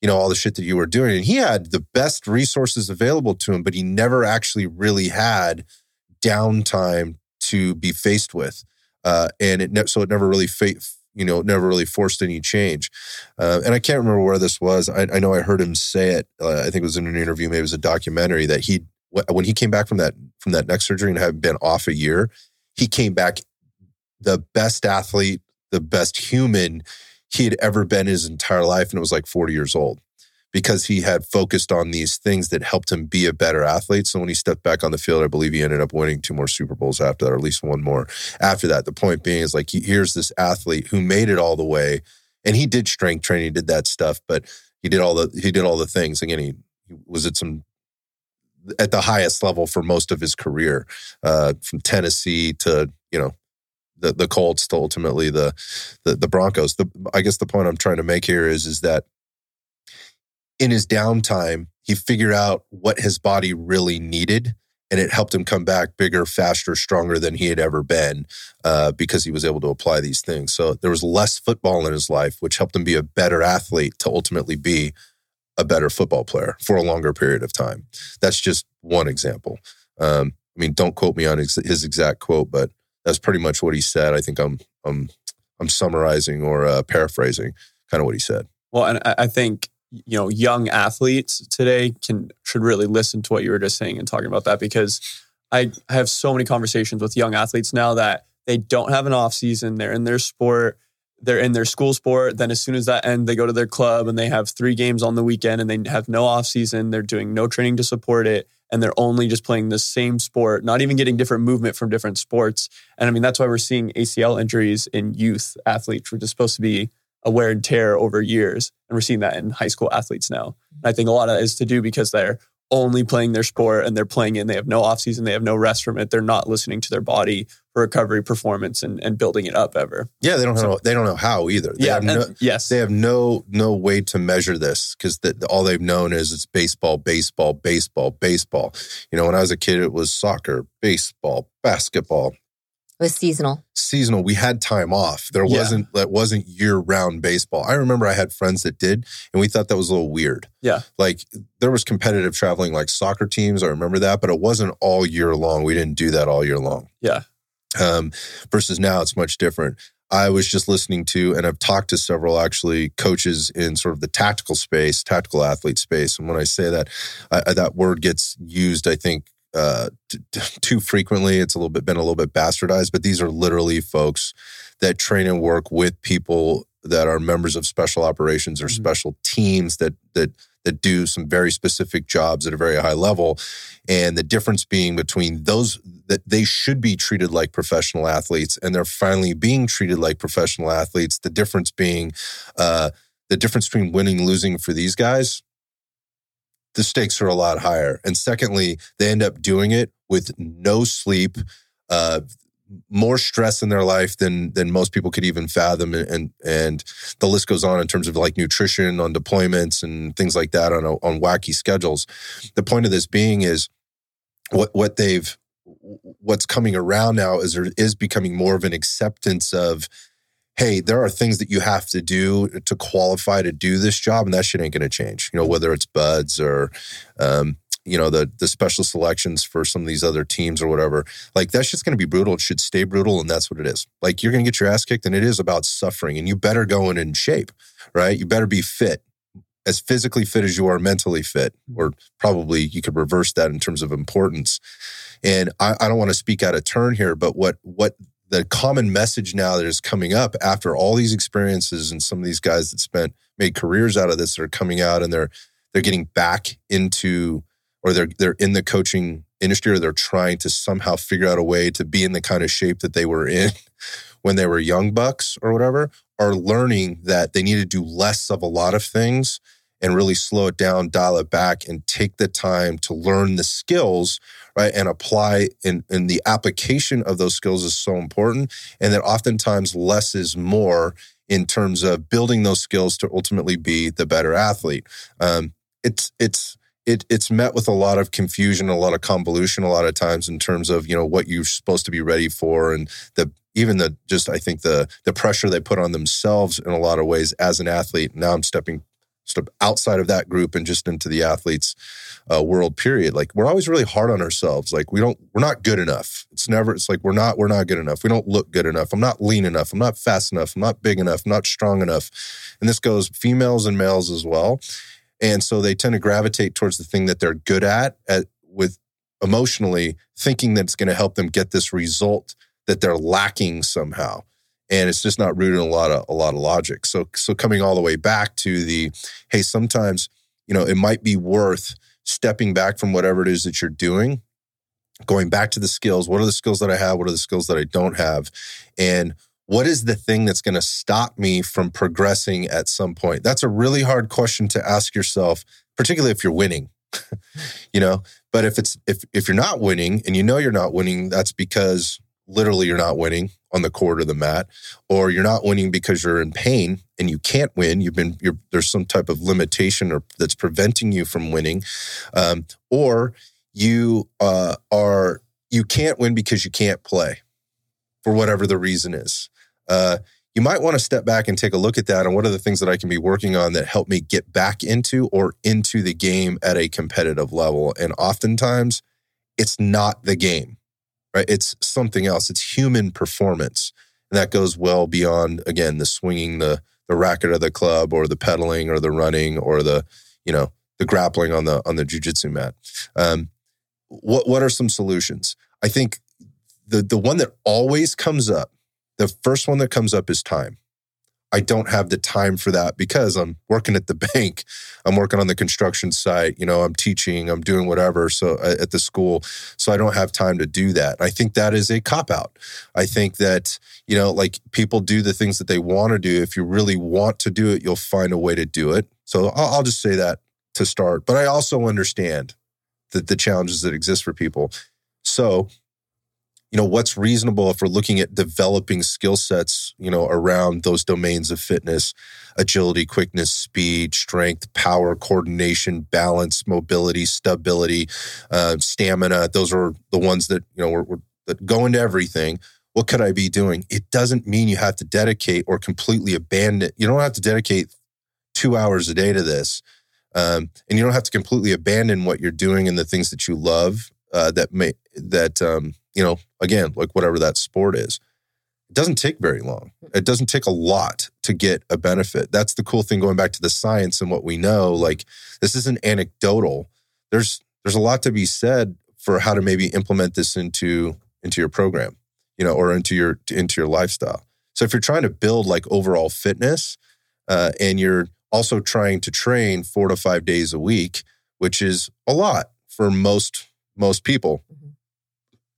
you know all the shit that you were doing. And he had the best resources available to him, but he never actually really had downtime to be faced with. uh, and it ne- so it never really fa- you know never really forced any change. Uh, and I can't remember where this was. I, I know I heard him say it. Uh, I think it was in an interview, maybe it was a documentary that he when he came back from that from that neck surgery and had been off a year, he came back the best athlete, the best human he had ever been his entire life, and it was like 40 years old because he had focused on these things that helped him be a better athlete. So when he stepped back on the field, I believe he ended up winning two more Super Bowls after that, or at least one more after that. The point being is like, here's this athlete who made it all the way, and he did strength training, did that stuff, but he did all the he did all the things. Again, he, he was at some at the highest level for most of his career, uh, from Tennessee to you know the the Colts to ultimately the the, the Broncos. The, I guess the point I'm trying to make here is is that in his downtime, he figured out what his body really needed. And it helped him come back bigger, faster, stronger than he had ever been uh, because he was able to apply these things. So there was less football in his life, which helped him be a better athlete to ultimately be a better football player for a longer period of time. That's just one example. Um, I mean, don't quote me on his, his, exact quote, but that's pretty much what he said. I think I'm I'm I'm summarizing or uh, paraphrasing kind of what he said. Well, and I think you know young athletes today can should really listen to what you were just saying and talking about that because I have so many conversations with young athletes now that they don't have an off season. They're in their sport. They're in their school sport. Then as soon as that ends, they go to their club and they have three games on the weekend and they have no off season. They're doing no training to support it. And they're only just playing the same sport, not even getting different movement from different sports. And I mean, that's why we're seeing ACL injuries in youth athletes, which is supposed to be a wear and tear over years. And we're seeing that in high school athletes now. And I think a lot of that is to do because they're only playing their sport and they're playing in. They have no offseason. They have no rest from it. They're not listening to their body recovery, performance, and, and building it up ever. Yeah, they don't so, know. They don't know how either. They yeah, no, yes, they have no no way to measure this because the, all they've known is it's baseball, baseball, baseball, baseball. You know, when I was a kid, it was soccer, baseball, basketball, it was seasonal. Seasonal. We had time off. There wasn't that wasn't year round baseball. I remember I had friends that did, and we thought that was a little weird. Yeah. Like there was competitive traveling, like soccer teams. I remember that, but it wasn't all year long. We didn't do that all year long. Yeah. Um, versus now, it's much different. I was just listening to, and I've talked to several actually coaches in sort of the tactical space, tactical athlete space. And when I say that, I, that word gets used, I think, uh, t- t- too frequently. It's a little bit been a little bit bastardized, but these are literally folks that train and work with people that are members of special operations or mm-hmm. special teams that that that do some very specific jobs at a very high level and the difference being between those that they should be treated like professional athletes and they're finally being treated like professional athletes the difference being uh, the difference between winning and losing for these guys the stakes are a lot higher. And secondly, they end up doing it with no sleep, uh, more stress in their life than than most people could even fathom, and and the list goes on in terms of like nutrition on deployments and things like that on a, on wacky schedules. The point of this being is what what they've what's coming around now is there is becoming more of an acceptance of hey, there are things that you have to do to qualify to do this job, and that shit ain't going to change. You know, whether it's BUD/S or, um, you know, the the special selections for some of these other teams or whatever. Like that's just going to be brutal. It should stay brutal, and that's what it is. Like you're going to get your ass kicked, and it is about suffering, and you better go in in shape, right? You better be fit. As physically fit as you are mentally fit, mm-hmm. or probably you could reverse that in terms of importance. And I, I don't want to speak out of turn here, but what what the common message now that is coming up after all these experiences and some of these guys that spent made careers out of this are coming out and they're they're getting back into or they're they're in the coaching industry or they're trying to somehow figure out a way to be in the kind of shape that they were in when they were young bucks or whatever are learning that they need to do less of a lot of things and really slow it down, dial it back, and take the time to learn the skills, right? And apply and, and the application of those skills is so important. And that oftentimes less is more in terms of building those skills to ultimately be the better athlete. Um, it's it's it, it's met with a lot of confusion, a lot of convolution, a lot of times in terms of you know what you're supposed to be ready for, and the even the just I think the the pressure they put on themselves in a lot of ways as an athlete. Now I'm stepping of outside of that group and just into the athletes uh, world period. Like we're always really hard on ourselves. Like we don't we're not good enough. It's never it's like we're not we're not good enough. We don't look good enough. I'm not lean enough. I'm not fast enough. I'm not big enough. I'm not strong enough. And this goes females and males as well and so they tend to gravitate towards the thing that they're good at, at with emotionally thinking that it's going to help them get this result that they're lacking somehow. And it's just not rooted in a lot of a lot of logic. So so coming all the way back to the hey sometimes you know it might be worth stepping back from whatever it is that you're doing going back to the skills. What are the skills that i have? What are the skills that i don't have? And what is the thing that's going to stop me from progressing at some point? That's a really hard question to ask yourself particularly if you're winning you know? But if it's if if you're not winning and you know you're not winning that's because literally you're not winning on the court or the mat or you're not winning because you're in pain and you can't win. You've been there's some type of limitation or that's preventing you from winning um, or you uh, are you can't win because you can't play for whatever the reason is uh, you might want to step back and take a look at that and what are the things that I can be working on that help me get back into or into the game at a competitive level. And oftentimes it's not the game, right? It's something else. It's human performance. And that goes well beyond, again, the swinging the, the racket of the club or the pedaling or the running or the, you know, the grappling on the, on the jujitsu mat. Um, what, what are some solutions? I think the, the one that always comes up the first one that comes up is time. I don't have the time for that because I'm working at the bank. I'm working on the construction site. You know, I'm teaching, I'm doing whatever. So uh, at the school. So I don't have time to do that. I think that is a cop out. I think that, you know, like people do the things that they want to do. If you really want to do it, you'll find a way to do it. So I'll, I'll just say that to start. But I also understand that the challenges that exist for people. So you know what's reasonable if we're looking at developing skill sets you know around those domains of fitness agility quickness speed strength power coordination balance mobility stability uh, stamina. Those are the ones that you know we're, we're, that go into everything. What could i be doing? It doesn't mean you have to dedicate or completely abandon you don't have to dedicate two hours a day to this um, and you don't have to completely abandon what you're doing and the things that you love uh, that may that um, you know, again, like whatever that sport is. It doesn't take very long. It doesn't take a lot to get a benefit. That's the cool thing going back to the science and what we know. Like this isn't anecdotal. There's there's a lot to be said for how to maybe implement this into into your program, you know, or into your into your lifestyle. So if you're trying to build like overall fitness, uh, and you're also trying to train four to five days a week, which is a lot for most most people. Mm-hmm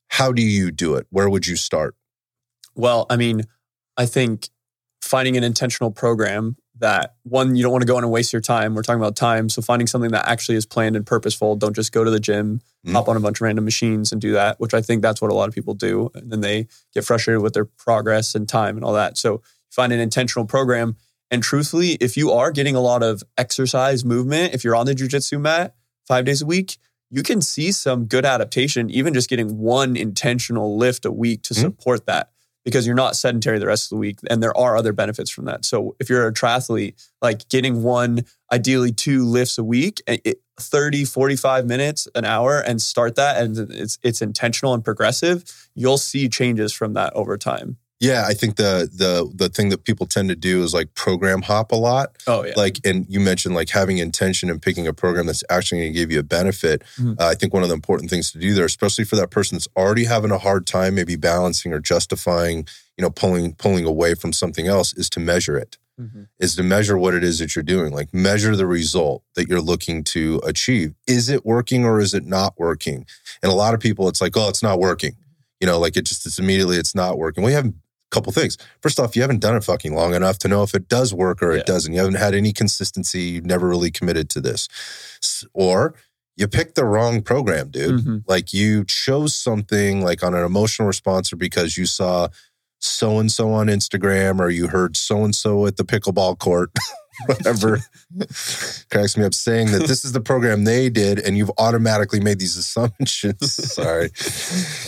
how do you do it? Where would you start? Well, I mean, I think finding an intentional program that one, you don't want to go in and waste your time. We're talking about time. So finding something that actually is planned and purposeful. Don't just go to the gym, mm-hmm. hop on a bunch of random machines and do that, which I think that's what a lot of people do. And then they get frustrated with their progress and time and all that. So find an intentional program. And truthfully, if you are getting a lot of exercise movement, if you're on the jujitsu mat five days a week, you can see some good adaptation, even just getting one intentional lift a week to mm-hmm. support that because you're not sedentary the rest of the week. And there are other benefits from that. So if you're a triathlete, like getting one, ideally two lifts a week, 30, 45 minutes, an hour, and start that, and it's, it's intentional and progressive, you'll see changes from that over time. Yeah, I think the the the thing that people tend to do is like program hop a lot. Oh yeah. Like, and you mentioned like having intention and picking a program that's actually going to give you a benefit. Mm-hmm. Uh, I think one of the important things to do there, especially for that person that's already having a hard time, maybe balancing or justifying, you know, pulling pulling away from something else, is to measure it. Mm-hmm. Is to measure what it is that you're doing. Like measure the result that you're looking to achieve. Is it working or is it not working? And a lot of people, it's like, oh, it's not working you know, like it just it's immediately it's not working. We haven't couple things. First off, you haven't done it fucking long enough to know if it does work or yeah. it doesn't. You haven't had any consistency. You've never really committed to this. Or you picked the wrong program, dude. Mm-hmm. Like you chose something like on an emotional response or because you saw so and so on Instagram or you heard so and so at the pickleball court. whatever cracks me up saying that this is the program they did and you've automatically made these assumptions sorry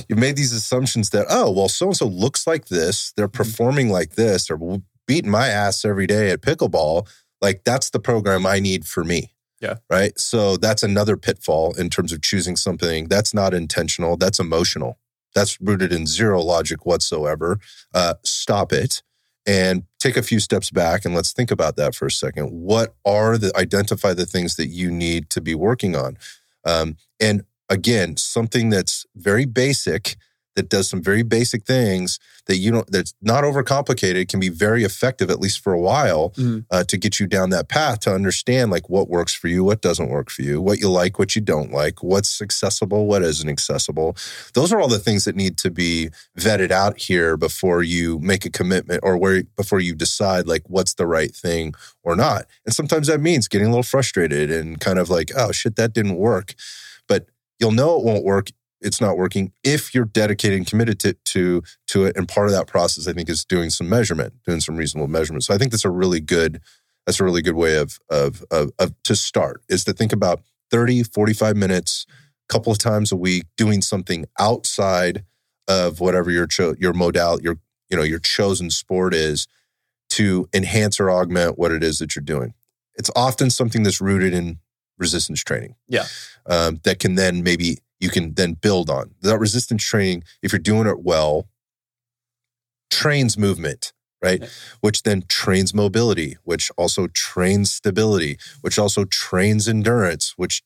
you've made these assumptions that oh well so and so looks like this they're mm-hmm. performing like this they're beating my ass every day at pickleball like that's the program I need for me. Yeah. Right. So that's another pitfall in terms of choosing something that's not intentional, that's emotional, that's rooted in zero logic whatsoever. Uh, stop it and take a few steps back and let's think about that for a second. What are the identify the things that you need to be working on? Um, and again, something that's very basic that does some very basic things that you don't that's not overcomplicated can be very effective at least for a while Mhm. uh, to get you down that path to understand like what works for you what doesn't work for you what you like what you don't like what's accessible what isn't accessible. Those are all the things that need to be vetted out here before you make a commitment or where before you decide like what's the right thing or not. And sometimes that means getting a little frustrated and kind of like oh shit that didn't work. But you'll know it won't work it's not working. If you're dedicated and committed to, to to it and part of that process i think is doing some measurement doing some reasonable measurement. So i think that's a really good that's a really good way of of of, of to start is to think about 30 45 minutes a couple of times a week doing something outside of whatever your cho- your modal your you know your chosen sport is to enhance or augment what it is that you're doing. It's often something that's rooted in resistance training. Yeah. um, that can then maybe you can then build on. That resistance training if you're doing it well trains movement right? Which then trains mobility which also trains stability which also trains endurance which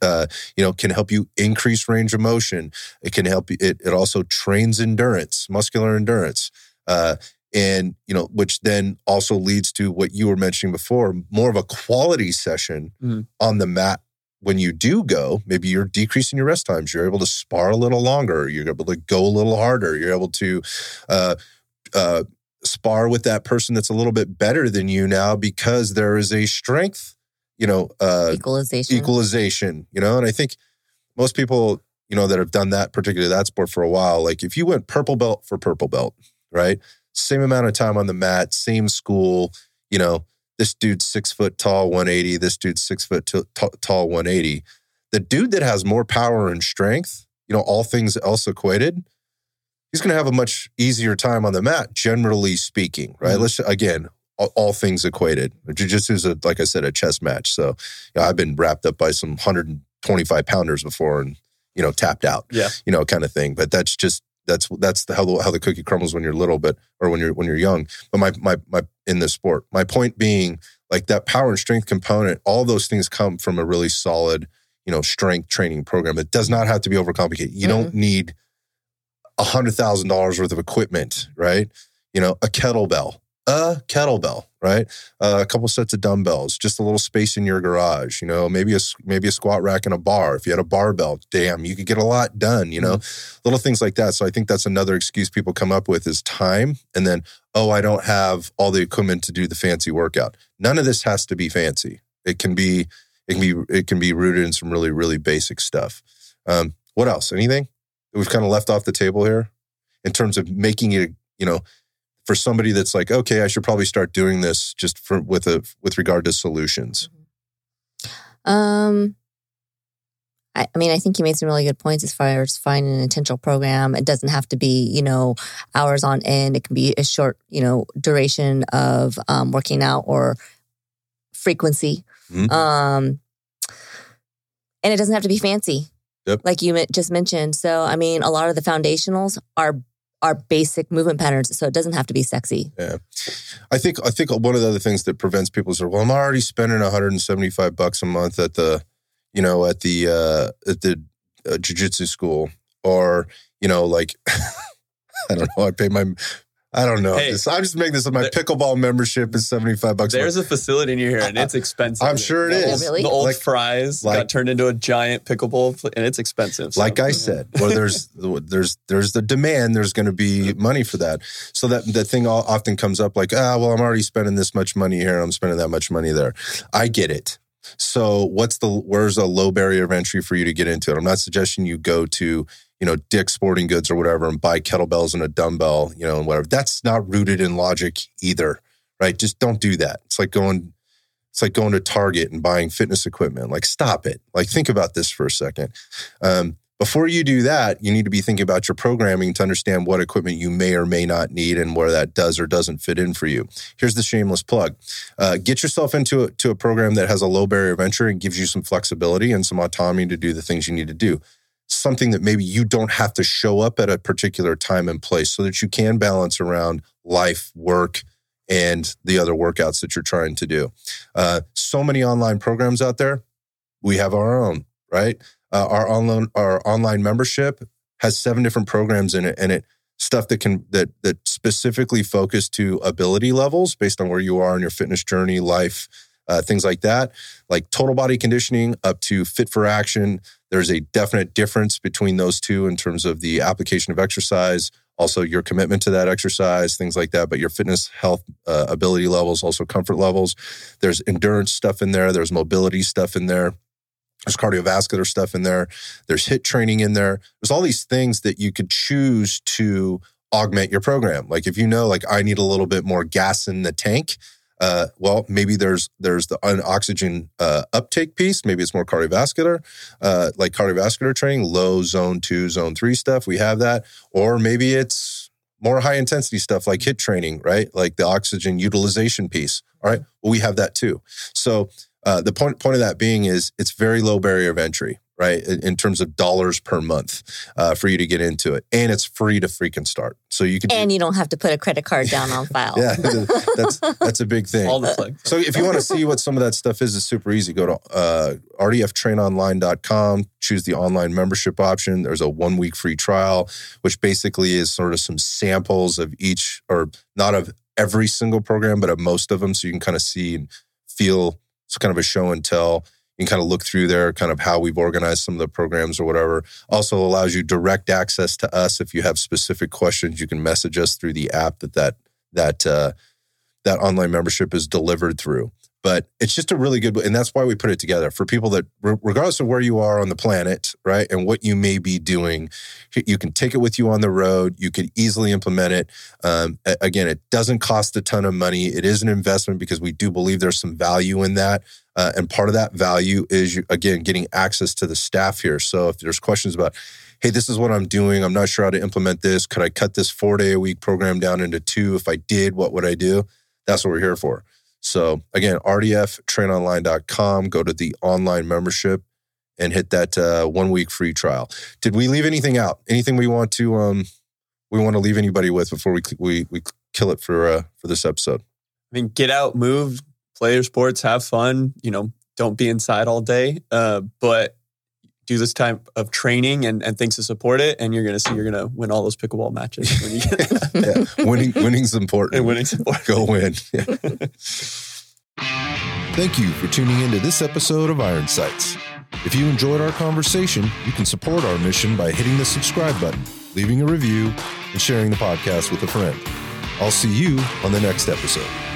uh, you know can help you increase range of motion. It can help you it, it also trains endurance muscular endurance uh, and you know which then also leads to what you were mentioning before more of a quality session Mhm. on the mat when you do go maybe you're decreasing your rest times you're able to spar a little longer you're able to go a little harder you're able to uh, uh, spar with that person that's a little bit better than you now because there is a strength you know uh, Equalization. equalization, you know, and I think most people, you know, that have done that, particularly that sport for a while, like if you went purple belt for purple belt, right? Same amount of time on the mat, same school, you know, this dude's six foot tall, 180, this dude's six foot t- t- tall, 180. The dude that has more power and strength, you know, all things else equated, he's going to have a much easier time on the mat, generally speaking, right? Mhm. Let's, again, all, all things equated. Jiu-jitsu is, a, like I said, a chess match. So, you know, I've been wrapped up by some 125 pounders before and, you know, tapped out, Yeah. you know, kind of thing. But that's just, that's, that's the, how, the, how the cookie crumbles when you're little, but, or when you're, when you're young. But my, my, my, in this sport, my point being like that power and strength component, all those things come from a really solid, you know, strength training program. It does not have to be overcomplicated. You don't mm-hmm. need a hundred thousand dollars worth of equipment, right? You know, a kettlebell, a kettlebell, right? Uh, a couple sets of dumbbells, just a little space in your garage. You know, maybe a maybe a squat rack and a bar. If you had a barbell, damn, you could get a lot done. You know, little things like that. So I think that's another excuse people come up with is time, and then oh, I don't have all the equipment to do the fancy workout. None of this has to be fancy. It can be it can be it can be rooted in some really really basic stuff. Um, what else? Anything that we've kind of left off the table here in terms of making it, you know, for somebody that's like, okay, I should probably start doing this just for with a with regard to solutions. Um, I, I mean, I think you made some really good points as far as finding an intentional program. It doesn't have to be, you know, hours on end. It can be a short, you know, duration of um, working out or frequency. Mhm. Um, and it doesn't have to be fancy, Yep. like you just mentioned. So, I mean, a lot of the foundationals are are basic movement patterns, so it doesn't have to be sexy. Yeah. I think I think one of the other things that prevents people is well, I'm already spending 175 bucks a month at the, you know, at the uh, at the uh, jujitsu school, or you know, like I don't know, I pay my. I don't know. Hey. This- I'm just making this up. My There- pickleball membership is 75 bucks. a month. There's a facility near here, and it's expensive. I'm sure it the is. Old, Really? The old Like- Fry's like- got turned into a giant pickleball, and it's expensive. so- like I said, or there's there's there's the demand. There's going to be money for that. So that that thing often comes up like, ah, well, I'm already spending this much money here. I'm spending that much money there. I get it. So what's the where's a low barrier of entry for you to get into it? I'm not suggesting you go to you know Dick's Sporting Goods or whatever and buy kettlebells and a dumbbell, you know, and whatever. That's not rooted in logic either, right? Just don't do that. It's like going. It's like going to Target and buying fitness equipment. Like, stop it. Like, think about this for a second. Um, Before you do that, you need to be thinking about your programming to understand what equipment you may or may not need and where that does or doesn't fit in for you. Here's the shameless plug uh, get yourself into a, to a program that has a low barrier of entry and gives you some flexibility and some autonomy to do the things you need to do. Something that maybe you don't have to show up at a particular time and place so that you can balance around life, work, and the other workouts that you're trying to do. Uh, so many online programs out there. We have our own, right? Uh, our online our online membership has seven different programs in it, and it stuff that can that that specifically focus to ability levels based on where you are in your fitness journey, life, uh, things like that, like total body conditioning up to fit for action. There's a definite difference between those two in terms of the application of exercise, also your commitment to that exercise, things like that. But your fitness, health, uh, ability levels, also comfort levels. There's endurance stuff in there. There's mobility stuff in there. There's cardiovascular stuff in there. There's HIIT training in there. There's all these things that you could choose to augment your program. Like if you know, like I need a little bit more gas in the tank, uh, well, maybe there's there's the oxygen uh, uptake piece. Maybe it's more cardiovascular, uh, like cardiovascular training, low zone two, zone three stuff. We have that, or maybe it's more high intensity stuff like HIIT training, right? Like the oxygen utilization piece. All right, well, we have that too. So uh, the point point of that being is it's very low barrier of entry, right? In, in terms of dollars per month uh, for you to get into it, and it's free to freaking start. So you can and do, you don't have to put a credit card down on file. yeah, that's that's a big thing. All the plug. So if you want to see what some of that stuff is, it's super easy. Go to uh, rdftrainonline.com, choose the online membership option. There's a one week free trial, which basically is sort of some samples of each, or not of every single program, but of most of them, so you can kind of see and feel it's kind of a show and tell. You can kind of look through there, kind of how we've organized some of the programs or whatever. Also allows you direct access to us. If you have specific questions, you can message us through the app that that that uh, that online membership is delivered through but it's just a really good and that's why we put it together for people that regardless of where you are on the planet right and what you may be doing you can take it with you on the road you can easily implement it. Um, again it doesn't cost a ton of money. It is an investment because we do believe there's some value in that uh, and part of that value is again getting access to the staff here. So if there's questions about hey this is what i'm doing. I'm not sure how to implement this. Could i cut this four day a week program down into two? If i did what would i do? That's what we're here for so again, rdftrainonline.com, go to the online membership and hit that uh, one week free trial. Did we leave anything out? Anything we want to um, we want to leave anybody with before we we we kill it for uh, for this episode? I mean, get out, move, play your sports, have fun. You know, don't be inside all day. Uh, but do this type of training and, and things to support it, and you're going to see you're going to win all those pickleball matches. When you get yeah, winning winning's important. And winning's important. Go win. Thank you for tuning into this episode of Iron Sights. If you enjoyed our conversation, you can support our mission by hitting the subscribe button, leaving a review, and sharing the podcast with a friend. I'll see you on the next episode.